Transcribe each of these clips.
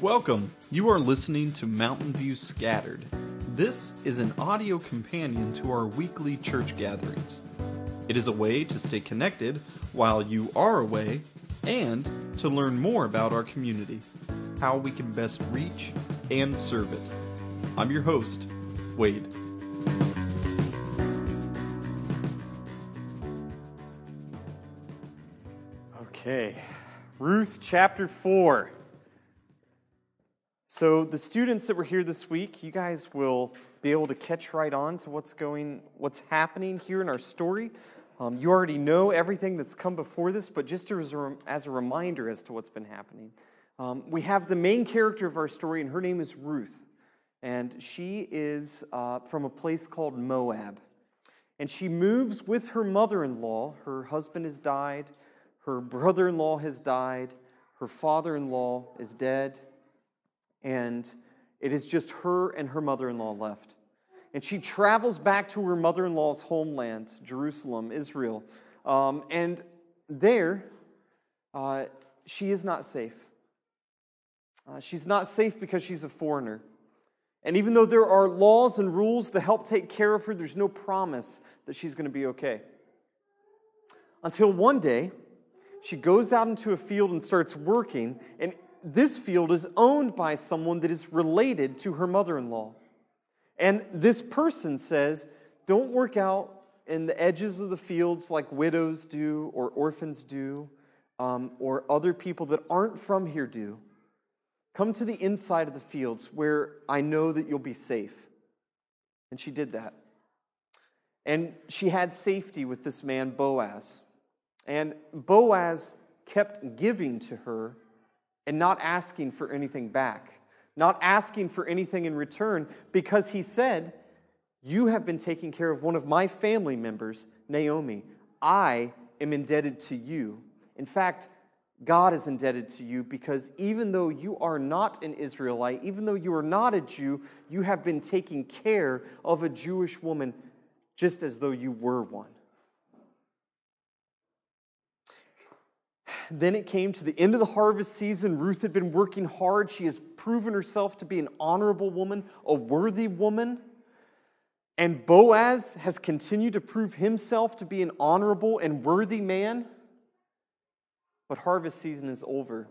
Welcome. You are listening to Mountain View Scattered. This is an audio companion to our weekly church gatherings. It is a way to stay connected while you are away and to learn more about our community, how we can best reach and serve it. I'm your host, Wade. Okay, Ruth chapter 4. So, the students that were here this week, you guys will be able to catch right on to what's going, what's happening here in our story. Um, you already know everything that's come before this, but just as a, as a reminder as to what's been happening, um, we have the main character of our story, and her name is Ruth. And she is uh, from a place called Moab. And she moves with her mother in law. Her husband has died, her brother in law has died, her father in law is dead, and it is just her and her mother in law left. And she travels back to her mother in law's homeland, Jerusalem, Israel. Um, and there, uh, she is not safe. Uh, she's not safe because she's a foreigner. And even though there are laws and rules to help take care of her, there's no promise that she's going to be okay. Until one day, she goes out into a field and starts working, and this field is owned by someone that is related to her mother in law. And this person says, Don't work out in the edges of the fields like widows do, or orphans do, um, or other people that aren't from here do. Come to the inside of the fields where I know that you'll be safe. And she did that. And she had safety with this man, Boaz. And Boaz kept giving to her and not asking for anything back, not asking for anything in return, because he said, You have been taking care of one of my family members, Naomi. I am indebted to you. In fact, God is indebted to you because even though you are not an Israelite, even though you are not a Jew, you have been taking care of a Jewish woman just as though you were one. Then it came to the end of the harvest season. Ruth had been working hard. She has proven herself to be an honorable woman, a worthy woman. And Boaz has continued to prove himself to be an honorable and worthy man. But harvest season is over.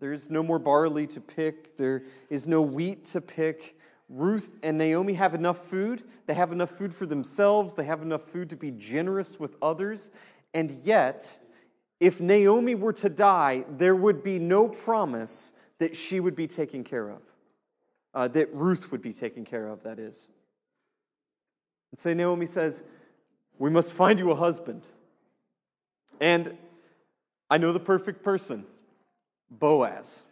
There is no more barley to pick, there is no wheat to pick. Ruth and Naomi have enough food. They have enough food for themselves, they have enough food to be generous with others. And yet, if Naomi were to die, there would be no promise that she would be taken care of, uh, that Ruth would be taken care of, that is. And so Naomi says, We must find you a husband. And I know the perfect person Boaz.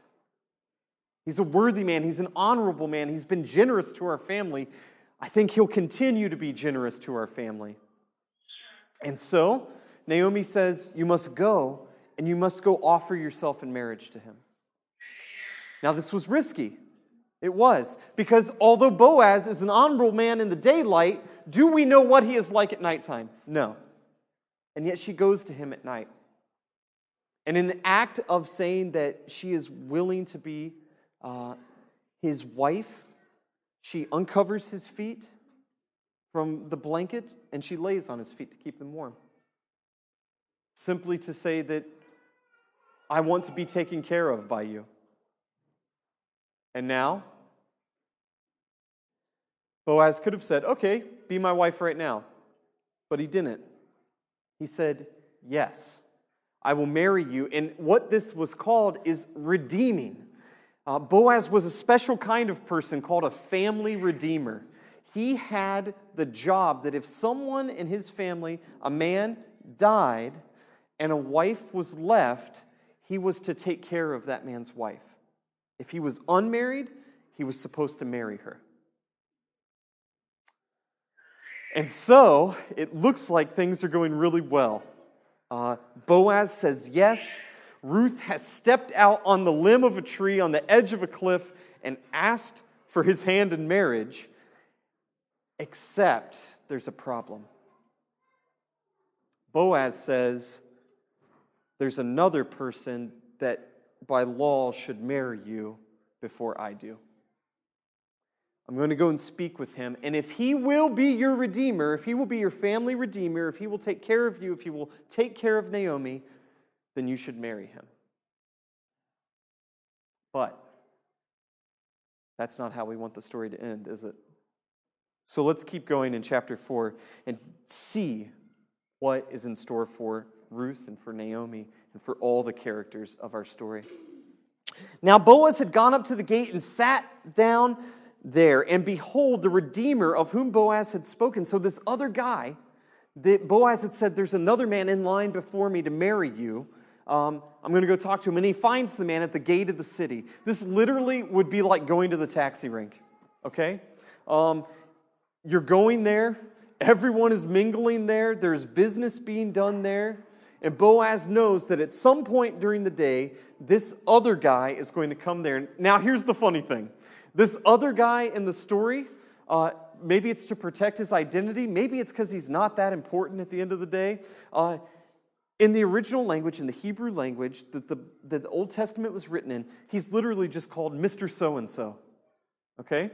He's a worthy man, he's an honorable man, he's been generous to our family. I think he'll continue to be generous to our family. And so, Naomi says, You must go and you must go offer yourself in marriage to him. Now, this was risky. It was. Because although Boaz is an honorable man in the daylight, do we know what he is like at nighttime? No. And yet she goes to him at night. And in an act of saying that she is willing to be uh, his wife, she uncovers his feet from the blanket and she lays on his feet to keep them warm simply to say that I want to be taken care of by you. And now, Boaz could have said, Okay, be my wife right now. But he didn't. He said, Yes, I will marry you. And what this was called is redeeming. Uh, Boaz was a special kind of person called a family redeemer. He had the job that if someone in his family, a man, died, and a wife was left, he was to take care of that man's wife. If he was unmarried, he was supposed to marry her. And so it looks like things are going really well. Uh, Boaz says yes. Ruth has stepped out on the limb of a tree on the edge of a cliff and asked for his hand in marriage, except there's a problem. Boaz says, there's another person that by law should marry you before I do. I'm going to go and speak with him. And if he will be your redeemer, if he will be your family redeemer, if he will take care of you, if he will take care of Naomi, then you should marry him. But that's not how we want the story to end, is it? So let's keep going in chapter 4 and see what is in store for Ruth and for Naomi and for all the characters of our story. Now, Boaz had gone up to the gate and sat down there, and behold, the Redeemer of whom Boaz had spoken. So, this other guy that Boaz had said, There's another man in line before me to marry you. Um, I'm going to go talk to him. And he finds the man at the gate of the city. This literally would be like going to the taxi rank, okay? Um, you're going there, everyone is mingling there, there's business being done there. And Boaz knows that at some point during the day, this other guy is going to come there. Now, here's the funny thing this other guy in the story, uh, maybe it's to protect his identity, maybe it's because he's not that important at the end of the day. Uh, in the original language, in the Hebrew language that the, that the Old Testament was written in, he's literally just called Mr. So and so. Okay?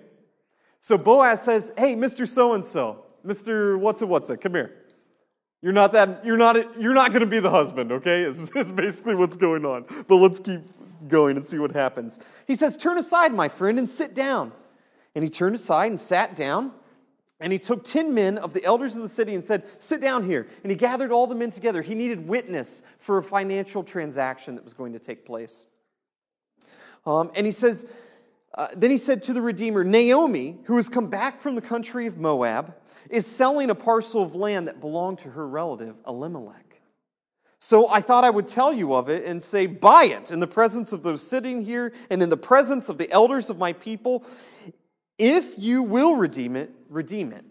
So Boaz says, Hey, Mr. So and so, Mr. What's it, what's it, come here. You're not that, you're not, you're not going to be the husband, okay? It's, it's basically what's going on. But let's keep going and see what happens. He says, Turn aside, my friend, and sit down. And he turned aside and sat down. And he took 10 men of the elders of the city and said, Sit down here. And he gathered all the men together. He needed witness for a financial transaction that was going to take place. Um, and he says, uh, Then he said to the Redeemer, Naomi, who has come back from the country of Moab, is selling a parcel of land that belonged to her relative, Elimelech. So I thought I would tell you of it and say, Buy it in the presence of those sitting here and in the presence of the elders of my people. If you will redeem it, redeem it.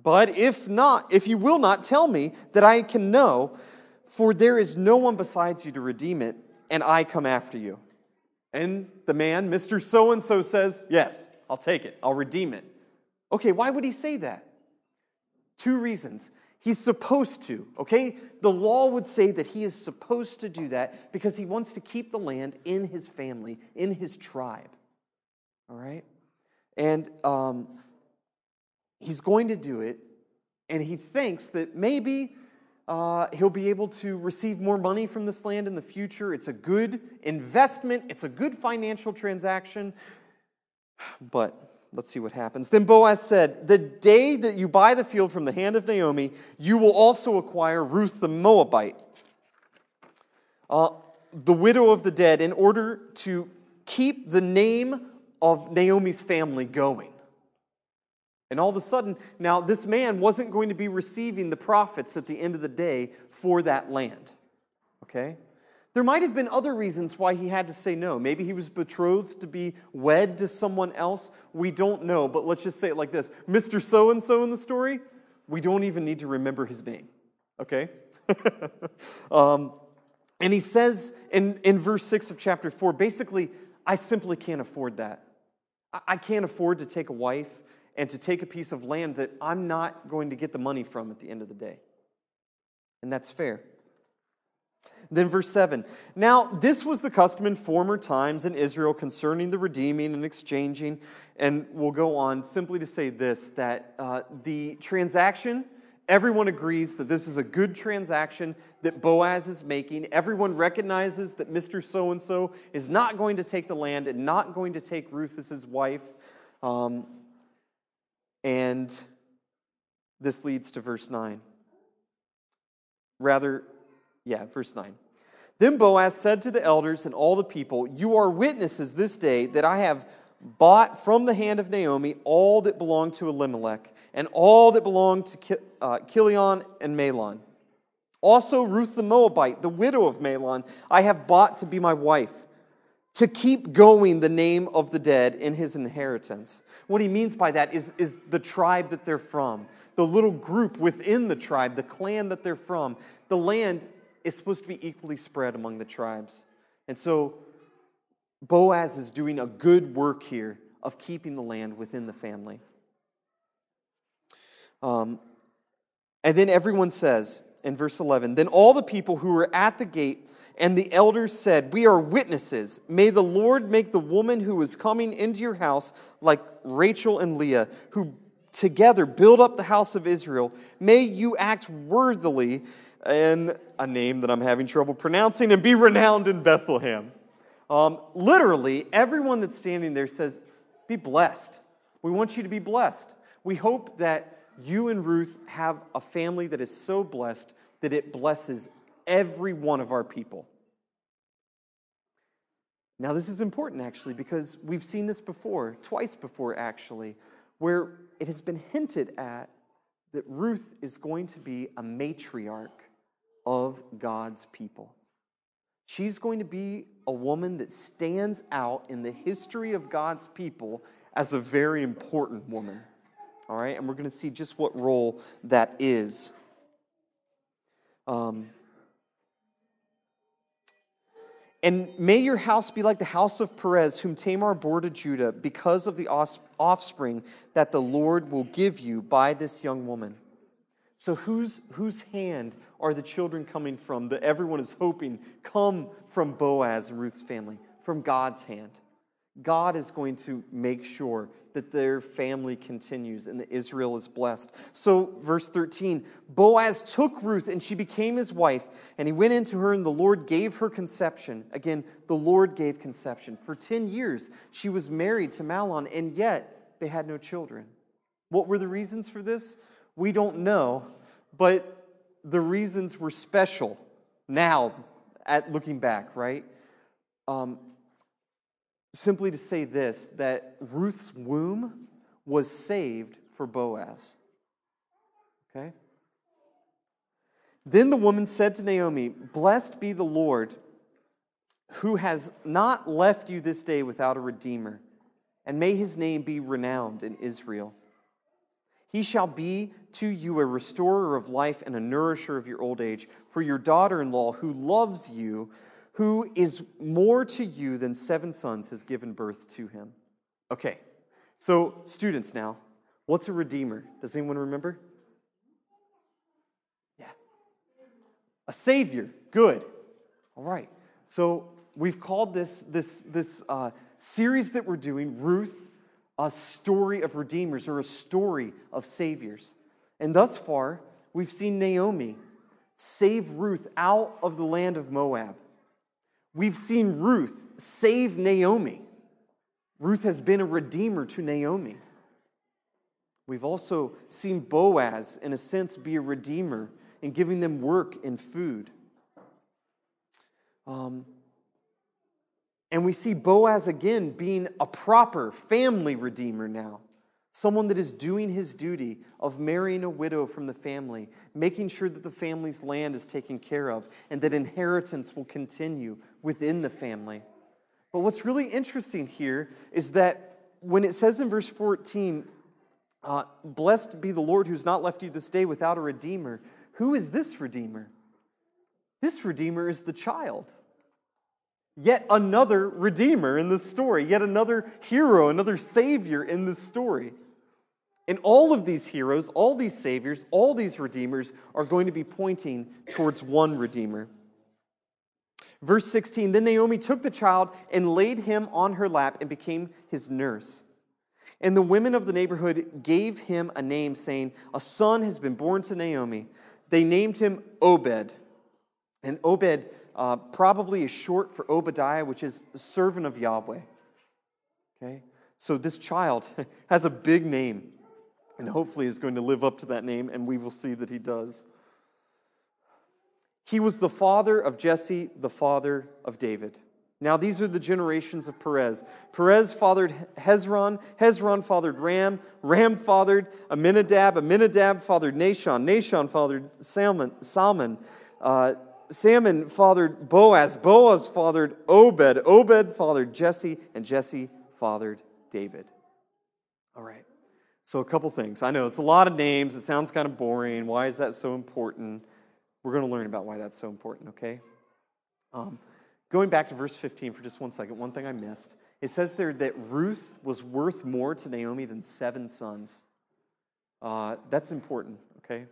But if not, if you will not, tell me that I can know, for there is no one besides you to redeem it, and I come after you. And the man, Mr. So and so, says, Yes, I'll take it, I'll redeem it. Okay, why would he say that? Two reasons. He's supposed to, okay? The law would say that he is supposed to do that because he wants to keep the land in his family, in his tribe. All right? And um, he's going to do it, and he thinks that maybe uh, he'll be able to receive more money from this land in the future. It's a good investment, it's a good financial transaction. But let's see what happens. Then Boaz said, The day that you buy the field from the hand of Naomi, you will also acquire Ruth the Moabite, uh, the widow of the dead, in order to keep the name of Naomi's family going. And all of a sudden, now this man wasn't going to be receiving the profits at the end of the day for that land. Okay? There might have been other reasons why he had to say no. Maybe he was betrothed to be wed to someone else. We don't know, but let's just say it like this Mr. So and so in the story, we don't even need to remember his name. Okay? um, and he says in, in verse 6 of chapter 4 basically, I simply can't afford that. I can't afford to take a wife and to take a piece of land that I'm not going to get the money from at the end of the day. And that's fair. Then, verse 7 Now, this was the custom in former times in Israel concerning the redeeming and exchanging. And we'll go on simply to say this that uh, the transaction, everyone agrees that this is a good transaction that Boaz is making. Everyone recognizes that Mr. So and so is not going to take the land and not going to take Ruth as his wife. Um, and this leads to verse 9. Rather, yeah, verse 9. Then Boaz said to the elders and all the people, You are witnesses this day that I have bought from the hand of Naomi all that belonged to Elimelech and all that belonged to uh, Chilion and Mahlon. Also, Ruth the Moabite, the widow of Mahlon, I have bought to be my wife to keep going the name of the dead in his inheritance. What he means by that is, is the tribe that they're from, the little group within the tribe, the clan that they're from. The land is supposed to be equally spread among the tribes. And so Boaz is doing a good work here of keeping the land within the family. Um, and then everyone says, in verse 11 Then all the people who were at the gate and the elders said, We are witnesses. May the Lord make the woman who is coming into your house like Rachel and Leah, who together build up the house of Israel. May you act worthily in a name that I'm having trouble pronouncing and be renowned in Bethlehem. Um, literally, everyone that's standing there says, Be blessed. We want you to be blessed. We hope that you and Ruth have a family that is so blessed that it blesses every one of our people. Now, this is important actually because we've seen this before, twice before actually, where it has been hinted at that Ruth is going to be a matriarch of God's people. She's going to be a woman that stands out in the history of God's people as a very important woman. All right, and we're going to see just what role that is. Um, and may your house be like the house of Perez, whom Tamar bore to Judah, because of the offspring that the Lord will give you by this young woman. So, whose, whose hand are the children coming from that everyone is hoping come from Boaz and Ruth's family? From God's hand. God is going to make sure that their family continues and that Israel is blessed. So, verse 13 Boaz took Ruth and she became his wife, and he went into her, and the Lord gave her conception. Again, the Lord gave conception. For 10 years, she was married to Malon, and yet they had no children. What were the reasons for this? We don't know, but the reasons were special now at looking back, right? Um, simply to say this that Ruth's womb was saved for Boaz. Okay? Then the woman said to Naomi, Blessed be the Lord who has not left you this day without a redeemer, and may his name be renowned in Israel. He shall be to you a restorer of life and a nourisher of your old age. For your daughter in law, who loves you, who is more to you than seven sons, has given birth to him. Okay, so students now, what's a redeemer? Does anyone remember? Yeah. A savior. Good. All right. So we've called this this this uh, series that we're doing Ruth, a story of redeemers or a story of saviors. And thus far, we've seen Naomi save Ruth out of the land of Moab. We've seen Ruth save Naomi. Ruth has been a redeemer to Naomi. We've also seen Boaz, in a sense, be a redeemer in giving them work and food. Um, and we see Boaz again being a proper family redeemer now. Someone that is doing his duty of marrying a widow from the family, making sure that the family's land is taken care of, and that inheritance will continue within the family. But what's really interesting here is that when it says in verse 14, uh, Blessed be the Lord who's not left you this day without a redeemer, who is this redeemer? This redeemer is the child. Yet another redeemer in this story, yet another hero, another savior in this story. And all of these heroes, all these saviors, all these redeemers are going to be pointing towards one redeemer. Verse 16 Then Naomi took the child and laid him on her lap and became his nurse. And the women of the neighborhood gave him a name, saying, A son has been born to Naomi. They named him Obed. And Obed uh, probably is short for Obadiah, which is servant of Yahweh. Okay? So this child has a big name and hopefully is going to live up to that name, and we will see that he does. He was the father of Jesse, the father of David. Now, these are the generations of Perez. Perez fathered Hezron. Hezron fathered Ram. Ram fathered Aminadab. Aminadab fathered Nahshon. Nahshon fathered Salmon. Salmon. Uh, Salmon fathered Boaz. Boaz fathered Obed. Obed fathered Jesse. And Jesse fathered David. All right. So, a couple things. I know it's a lot of names. It sounds kind of boring. Why is that so important? We're going to learn about why that's so important, okay? Um, going back to verse 15 for just one second, one thing I missed. It says there that Ruth was worth more to Naomi than seven sons. Uh, that's important, okay?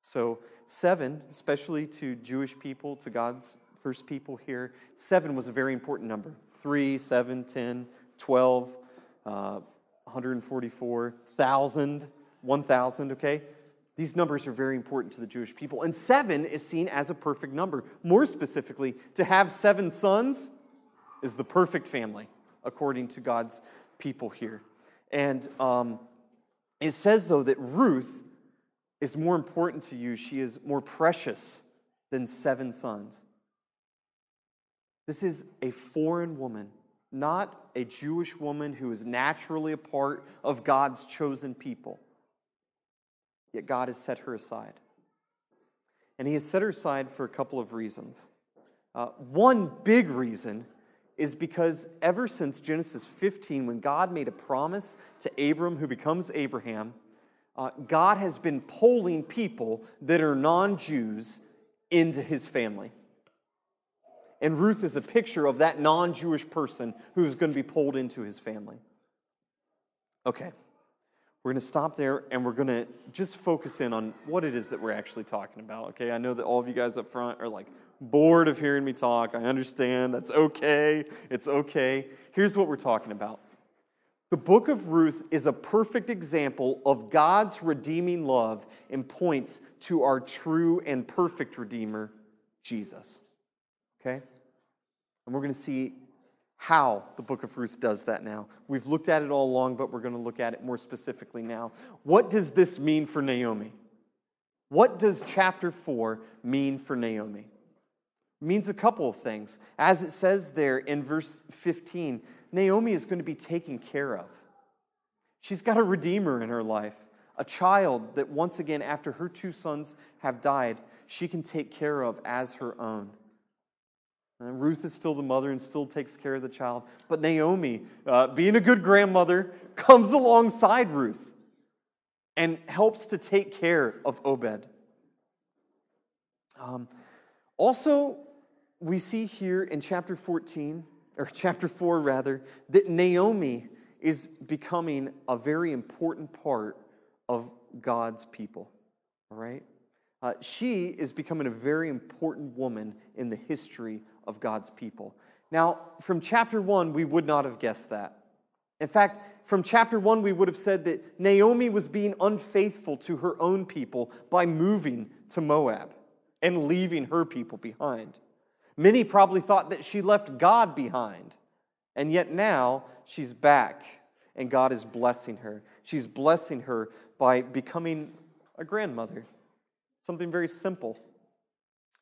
So, seven, especially to Jewish people, to God's first people here, seven was a very important number. Three, seven, ten, twelve, uh, 144, 1,000, 1,000, okay? These numbers are very important to the Jewish people. And seven is seen as a perfect number. More specifically, to have seven sons is the perfect family, according to God's people here. And um, it says, though, that Ruth is more important to you. She is more precious than seven sons. This is a foreign woman, not a Jewish woman who is naturally a part of God's chosen people. Yet God has set her aside. And He has set her aside for a couple of reasons. Uh, one big reason is because ever since Genesis 15, when God made a promise to Abram, who becomes Abraham, uh, God has been polling people that are non Jews into his family. And Ruth is a picture of that non Jewish person who's going to be pulled into his family. Okay, we're going to stop there and we're going to just focus in on what it is that we're actually talking about. Okay, I know that all of you guys up front are like, bored of hearing me talk. I understand. That's okay. It's okay. Here's what we're talking about the book of Ruth is a perfect example of God's redeeming love and points to our true and perfect Redeemer, Jesus. Okay? And we're going to see how the book of Ruth does that now. We've looked at it all along, but we're going to look at it more specifically now. What does this mean for Naomi? What does chapter 4 mean for Naomi? means a couple of things. As it says there in verse 15, Naomi is going to be taken care of. She's got a redeemer in her life, a child that once again, after her two sons have died, she can take care of as her own. And Ruth is still the mother and still takes care of the child. But Naomi, uh, being a good grandmother, comes alongside Ruth and helps to take care of Obed. Um, also, we see here in chapter 14, or chapter 4 rather, that Naomi is becoming a very important part of God's people. All right? Uh, she is becoming a very important woman in the history of God's people. Now, from chapter 1, we would not have guessed that. In fact, from chapter 1, we would have said that Naomi was being unfaithful to her own people by moving to Moab and leaving her people behind. Many probably thought that she left God behind. And yet now she's back and God is blessing her. She's blessing her by becoming a grandmother. Something very simple.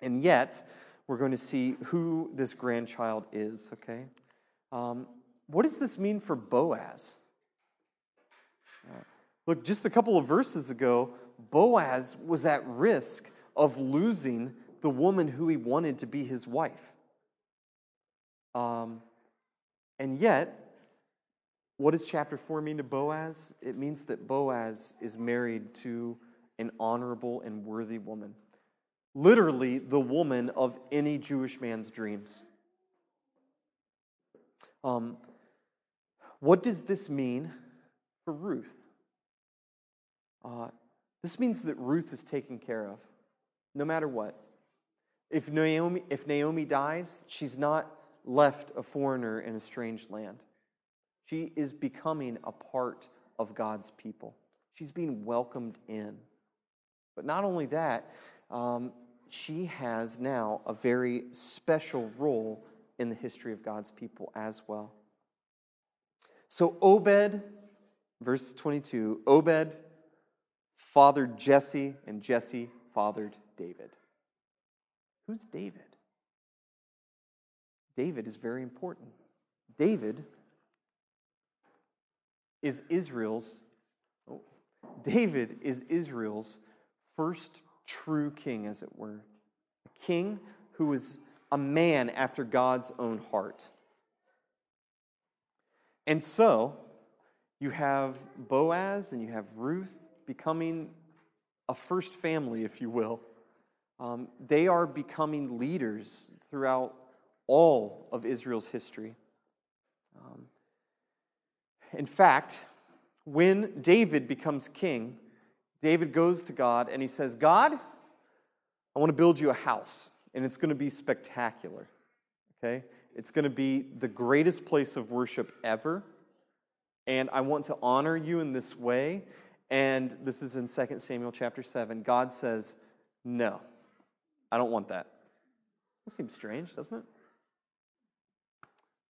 And yet, we're going to see who this grandchild is, okay? Um, what does this mean for Boaz? Uh, look, just a couple of verses ago, Boaz was at risk of losing the woman who he wanted to be his wife. Um, and yet, what does chapter 4 mean to Boaz? It means that Boaz is married to an honorable and worthy woman. Literally, the woman of any Jewish man's dreams. Um, what does this mean for Ruth? Uh, this means that Ruth is taken care of, no matter what. If Naomi, if Naomi dies, she's not left a foreigner in a strange land. She is becoming a part of God's people. She's being welcomed in. But not only that, um, she has now a very special role in the history of God's people as well. So, Obed, verse 22, Obed fathered Jesse, and Jesse fathered David. Who's David? David is very important. David is Israel's oh, David is Israel's first true king as it were. A king who was a man after God's own heart. And so, you have Boaz and you have Ruth becoming a first family, if you will. Um, they are becoming leaders throughout all of Israel's history. Um, in fact, when David becomes king, David goes to God and he says, God, I want to build you a house, and it's going to be spectacular. Okay? It's going to be the greatest place of worship ever. And I want to honor you in this way. And this is in 2 Samuel chapter 7. God says, No, I don't want that. That seems strange, doesn't it?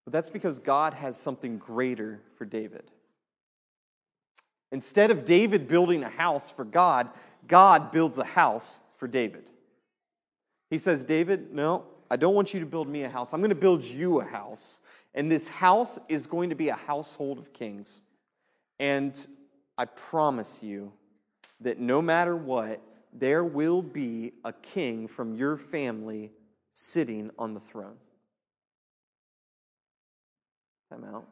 But that's because God has something greater for David. Instead of David building a house for God, God builds a house for David. He says, David, no, I don't want you to build me a house. I'm going to build you a house. And this house is going to be a household of kings. And I promise you that no matter what, there will be a king from your family sitting on the throne. Time out.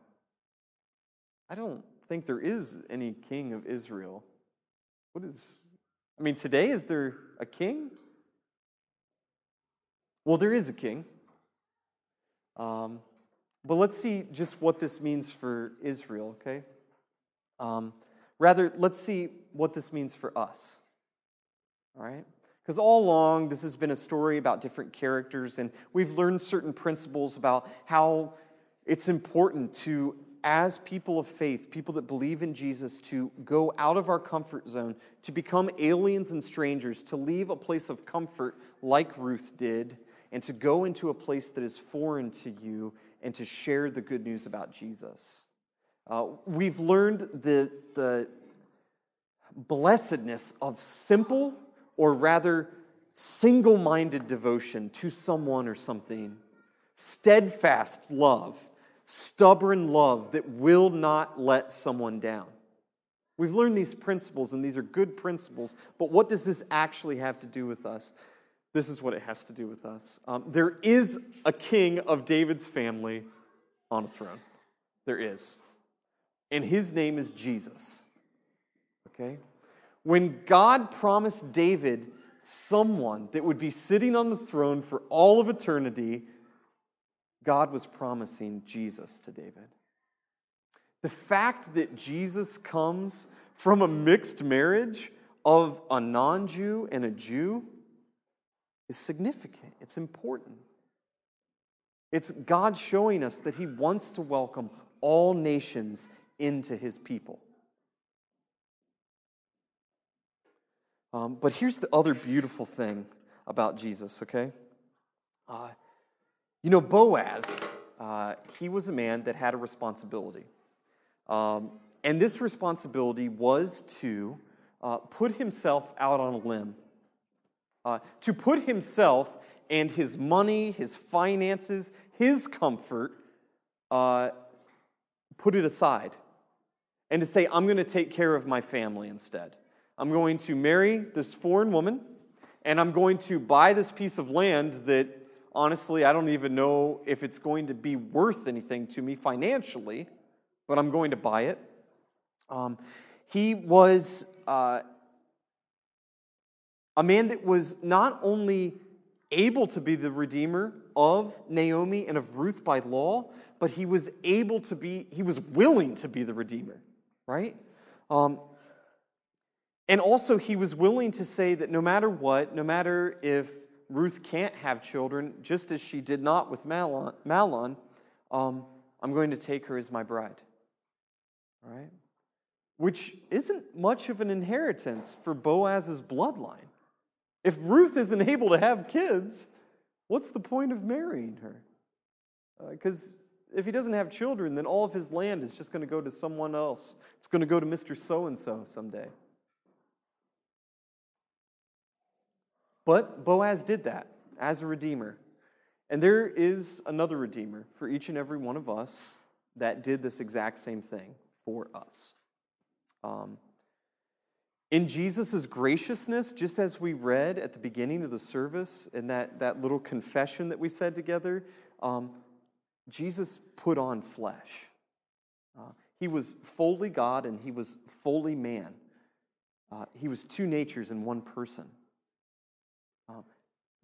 I don't think there is any king of Israel. What is, I mean, today, is there a king? Well, there is a king. Um, but let's see just what this means for Israel, okay? Um, rather, let's see what this means for us. All right? Because all along, this has been a story about different characters, and we've learned certain principles about how it's important to, as people of faith, people that believe in Jesus, to go out of our comfort zone, to become aliens and strangers, to leave a place of comfort like Ruth did, and to go into a place that is foreign to you and to share the good news about Jesus. Uh, we've learned the, the blessedness of simple, or rather, single minded devotion to someone or something, steadfast love, stubborn love that will not let someone down. We've learned these principles, and these are good principles, but what does this actually have to do with us? This is what it has to do with us. Um, there is a king of David's family on a throne. There is. And his name is Jesus. Okay? When God promised David someone that would be sitting on the throne for all of eternity, God was promising Jesus to David. The fact that Jesus comes from a mixed marriage of a non Jew and a Jew is significant, it's important. It's God showing us that He wants to welcome all nations into His people. Um, but here's the other beautiful thing about Jesus, okay? Uh, you know, Boaz, uh, he was a man that had a responsibility. Um, and this responsibility was to uh, put himself out on a limb uh, to put himself and his money, his finances, his comfort, uh, put it aside, and to say, I'm going to take care of my family instead. I'm going to marry this foreign woman, and I'm going to buy this piece of land that honestly, I don't even know if it's going to be worth anything to me financially, but I'm going to buy it. Um, he was uh, a man that was not only able to be the redeemer of Naomi and of Ruth by law, but he was able to be, he was willing to be the redeemer, right? Um, and also, he was willing to say that no matter what, no matter if Ruth can't have children, just as she did not with Malon, Mahlon um, I'm going to take her as my bride. All right? Which isn't much of an inheritance for Boaz's bloodline. If Ruth isn't able to have kids, what's the point of marrying her? Because uh, if he doesn't have children, then all of his land is just going to go to someone else. It's going to go to Mr. So and so someday. But Boaz did that as a redeemer. And there is another redeemer for each and every one of us that did this exact same thing for us. Um, in Jesus' graciousness, just as we read at the beginning of the service in that, that little confession that we said together, um, Jesus put on flesh. Uh, he was fully God and he was fully man. Uh, he was two natures in one person.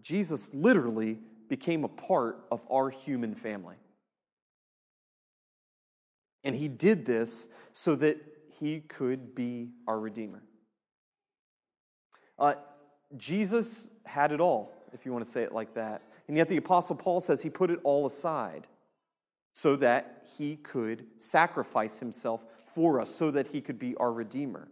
Jesus literally became a part of our human family. And he did this so that he could be our Redeemer. Uh, Jesus had it all, if you want to say it like that. And yet the Apostle Paul says he put it all aside so that he could sacrifice himself for us, so that he could be our Redeemer.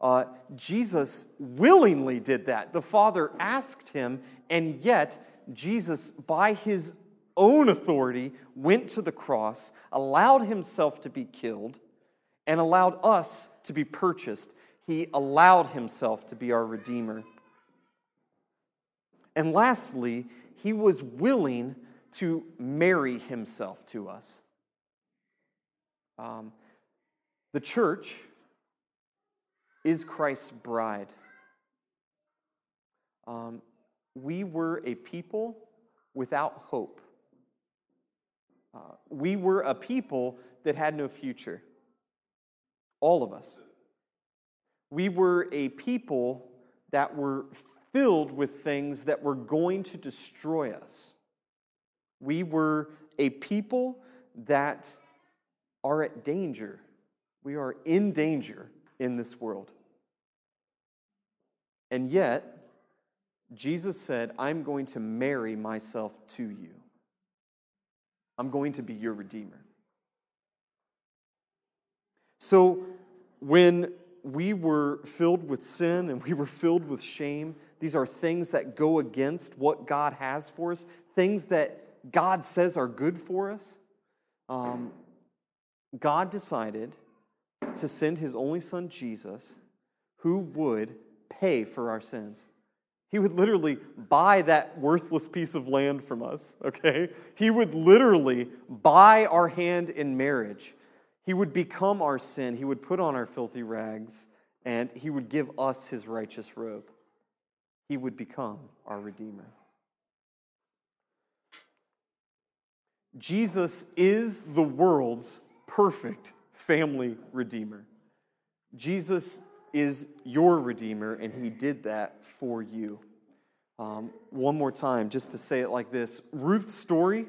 Uh, Jesus willingly did that. The Father asked him, and yet Jesus, by his own authority, went to the cross, allowed himself to be killed, and allowed us to be purchased. He allowed himself to be our Redeemer. And lastly, he was willing to marry himself to us. Um, the church is Christ's bride. Um, we were a people without hope. Uh, we were a people that had no future. All of us. We were a people that were filled with things that were going to destroy us. We were a people that are at danger. We are in danger in this world. And yet, Jesus said, I'm going to marry myself to you. I'm going to be your Redeemer. So, when we were filled with sin and we were filled with shame, these are things that go against what God has for us, things that God says are good for us. Um, God decided to send his only son, Jesus, who would pay for our sins. He would literally buy that worthless piece of land from us, okay? He would literally buy our hand in marriage. He would become our sin. He would put on our filthy rags, and he would give us his righteous robe. He would become our Redeemer. Jesus is the world's perfect family redeemer. Jesus is your redeemer, and he did that for you. Um, one more time, just to say it like this Ruth's story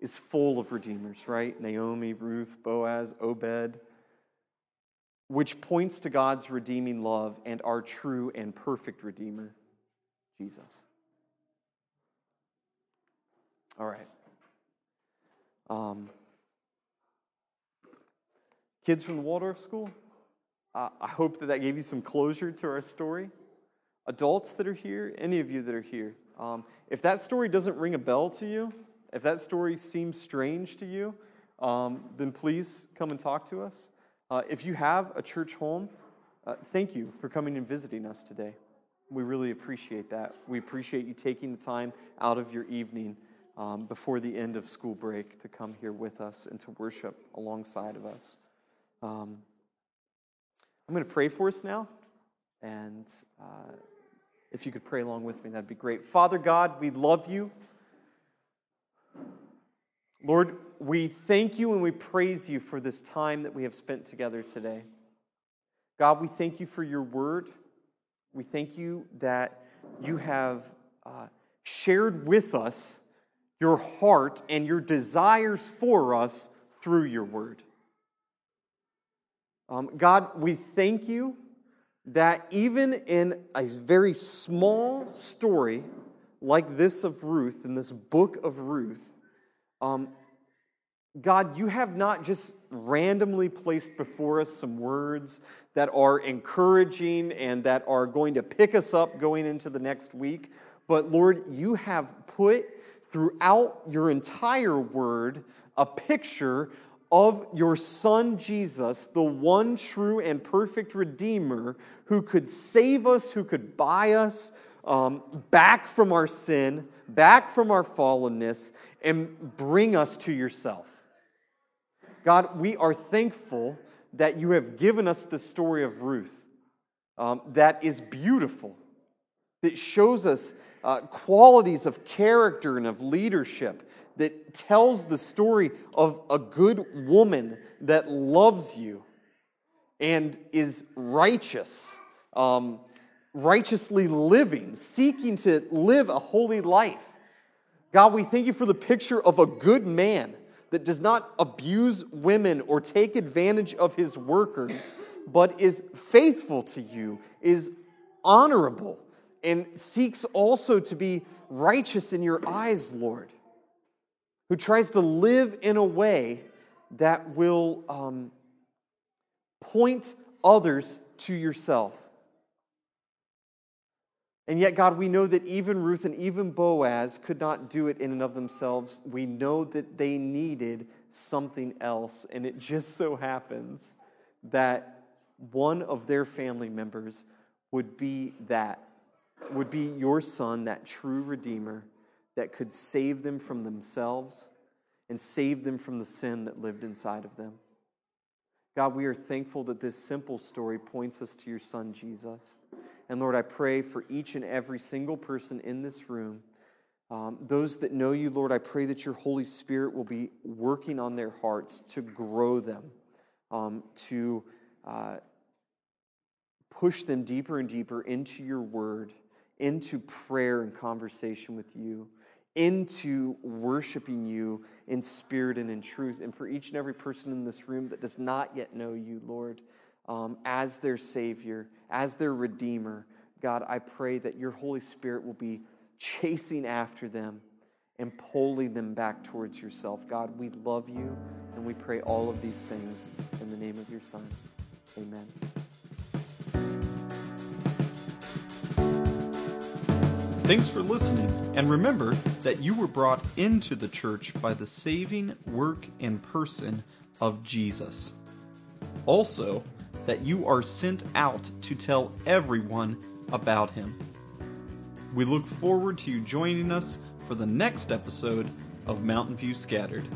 is full of redeemers, right? Naomi, Ruth, Boaz, Obed, which points to God's redeeming love and our true and perfect redeemer, Jesus. All right. Um, kids from the Waldorf School, uh, I hope that that gave you some closure to our story. Adults that are here, any of you that are here, um, if that story doesn't ring a bell to you, if that story seems strange to you, um, then please come and talk to us. Uh, if you have a church home, uh, thank you for coming and visiting us today. We really appreciate that. We appreciate you taking the time out of your evening um, before the end of school break to come here with us and to worship alongside of us. Um, I'm going to pray for us now, and uh, if you could pray along with me, that'd be great. Father God, we love you. Lord, we thank you and we praise you for this time that we have spent together today. God, we thank you for your word. We thank you that you have uh, shared with us your heart and your desires for us through your word. Um, God, we thank you that even in a very small story like this of Ruth, in this book of Ruth, um, God, you have not just randomly placed before us some words that are encouraging and that are going to pick us up going into the next week, but Lord, you have put throughout your entire word a picture of your Son Jesus, the one true and perfect Redeemer who could save us, who could buy us um, back from our sin, back from our fallenness, and bring us to yourself. God, we are thankful that you have given us the story of Ruth um, that is beautiful, that shows us uh, qualities of character and of leadership that tells the story of a good woman that loves you and is righteous, um, righteously living, seeking to live a holy life. God, we thank you for the picture of a good man that does not abuse women or take advantage of his workers, but is faithful to you, is honorable and seeks also to be righteous in your eyes, Lord, who tries to live in a way that will um, point others to yourself. And yet, God, we know that even Ruth and even Boaz could not do it in and of themselves. We know that they needed something else. And it just so happens that one of their family members would be that, would be your son, that true Redeemer that could save them from themselves and save them from the sin that lived inside of them. God, we are thankful that this simple story points us to your son, Jesus. And Lord, I pray for each and every single person in this room. Um, those that know you, Lord, I pray that your Holy Spirit will be working on their hearts to grow them, um, to uh, push them deeper and deeper into your word, into prayer and conversation with you, into worshiping you in spirit and in truth. And for each and every person in this room that does not yet know you, Lord, um, as their Savior, as their Redeemer, God, I pray that your Holy Spirit will be chasing after them and pulling them back towards yourself. God, we love you and we pray all of these things in the name of your Son. Amen. Thanks for listening, and remember that you were brought into the church by the saving work and person of Jesus. Also, that you are sent out to tell everyone about him. We look forward to you joining us for the next episode of Mountain View Scattered.